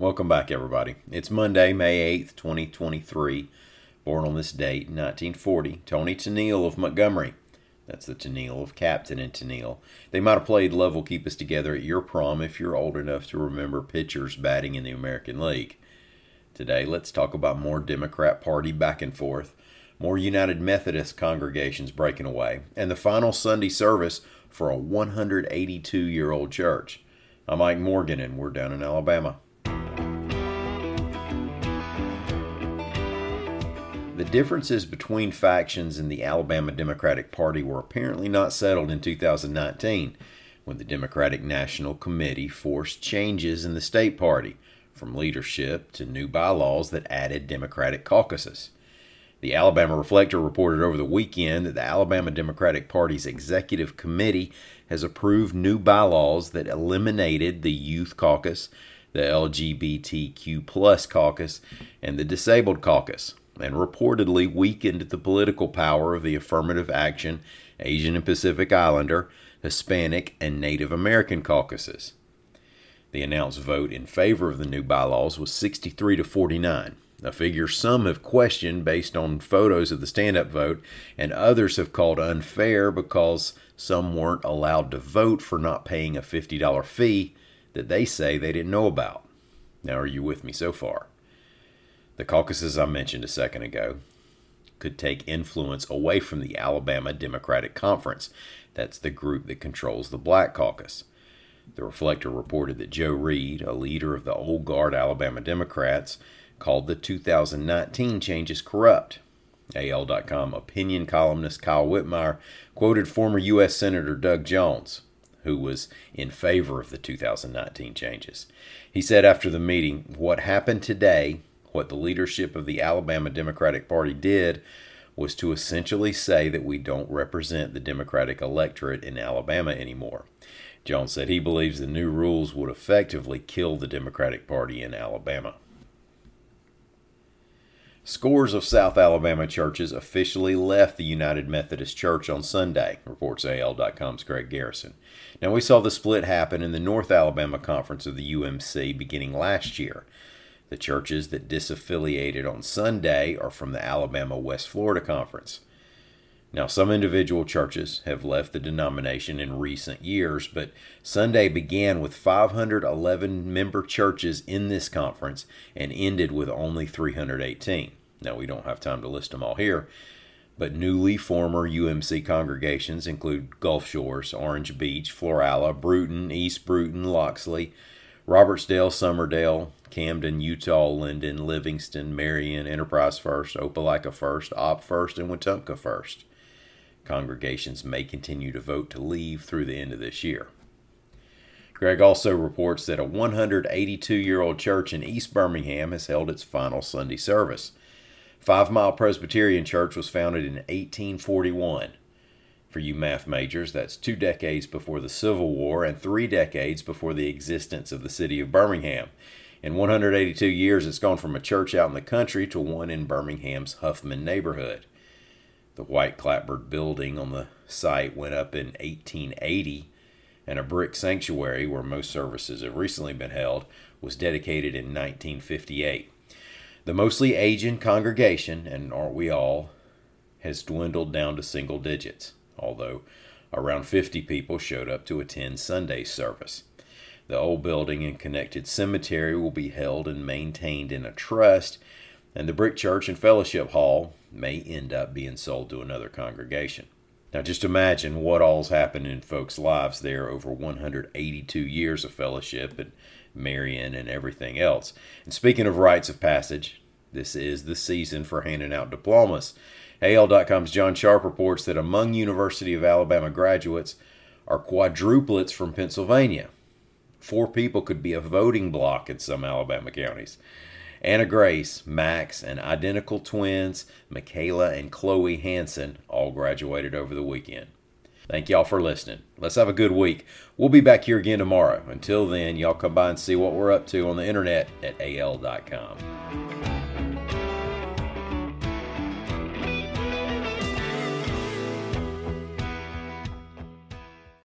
Welcome back, everybody. It's Monday, May 8th, 2023. Born on this date, 1940, Tony Tennille of Montgomery. That's the Tennille of Captain and Tennille. They might have played Love Will Keep Us Together at your prom if you're old enough to remember pitchers batting in the American League. Today, let's talk about more Democrat Party back and forth, more United Methodist congregations breaking away, and the final Sunday service for a 182 year old church. I'm Mike Morgan, and we're down in Alabama. The differences between factions in the Alabama Democratic Party were apparently not settled in 2019 when the Democratic National Committee forced changes in the state party, from leadership to new bylaws that added Democratic caucuses. The Alabama Reflector reported over the weekend that the Alabama Democratic Party's executive committee has approved new bylaws that eliminated the Youth Caucus, the LGBTQ plus caucus, and the Disabled Caucus and reportedly weakened the political power of the affirmative action, Asian and Pacific Islander, Hispanic, and Native American caucuses. The announced vote in favor of the new bylaws was 63 to 49, a figure some have questioned based on photos of the stand up vote, and others have called unfair because some weren't allowed to vote for not paying a $50 fee that they say they didn't know about. Now, are you with me so far? The caucuses I mentioned a second ago could take influence away from the Alabama Democratic Conference. That's the group that controls the Black Caucus. The Reflector reported that Joe Reed, a leader of the old guard Alabama Democrats, called the 2019 changes corrupt. AL.com opinion columnist Kyle Whitmire quoted former U.S. Senator Doug Jones, who was in favor of the 2019 changes. He said after the meeting, What happened today what the leadership of the Alabama Democratic Party did was to essentially say that we don't represent the Democratic electorate in Alabama anymore. Jones said he believes the new rules would effectively kill the Democratic Party in Alabama. Scores of South Alabama churches officially left the United Methodist Church on Sunday, reports AL.com's Greg Garrison. Now, we saw the split happen in the North Alabama Conference of the UMC beginning last year. The churches that disaffiliated on Sunday are from the Alabama West Florida Conference. Now, some individual churches have left the denomination in recent years, but Sunday began with 511 member churches in this conference and ended with only 318. Now, we don't have time to list them all here, but newly former UMC congregations include Gulf Shores, Orange Beach, Florala, Brewton, East Brewton, Loxley, Robertsdale, Summerdale, Camden, Uriah, Linden, Livingston, Marion, Enterprise First, Opelika First, Opp First, and Wetumpka First. Congregations may continue to vote to leave through the end of this year. Greg also reports that a 182 year old church in East Birmingham has held its final Sunday service. Five Mile Presbyterian Church was founded in 1841. For you math majors, that's two decades before the Civil War and three decades before the existence of the city of Birmingham. In 182 years, it's gone from a church out in the country to one in Birmingham's Huffman neighborhood. The white clapboard building on the site went up in 1880, and a brick sanctuary, where most services have recently been held, was dedicated in 1958. The mostly aging congregation, and aren't we all, has dwindled down to single digits, although around 50 people showed up to attend Sunday service. The old building and connected cemetery will be held and maintained in a trust, and the brick church and fellowship hall may end up being sold to another congregation. Now, just imagine what all's happened in folks' lives there over 182 years of fellowship and Marion and everything else. And speaking of rites of passage, this is the season for handing out diplomas. AL.com's John Sharp reports that among University of Alabama graduates are quadruplets from Pennsylvania. Four people could be a voting block in some Alabama counties. Anna Grace, Max, and identical twins, Michaela and Chloe Hanson, all graduated over the weekend. Thank y'all for listening. Let's have a good week. We'll be back here again tomorrow. Until then, y'all come by and see what we're up to on the internet at al.com.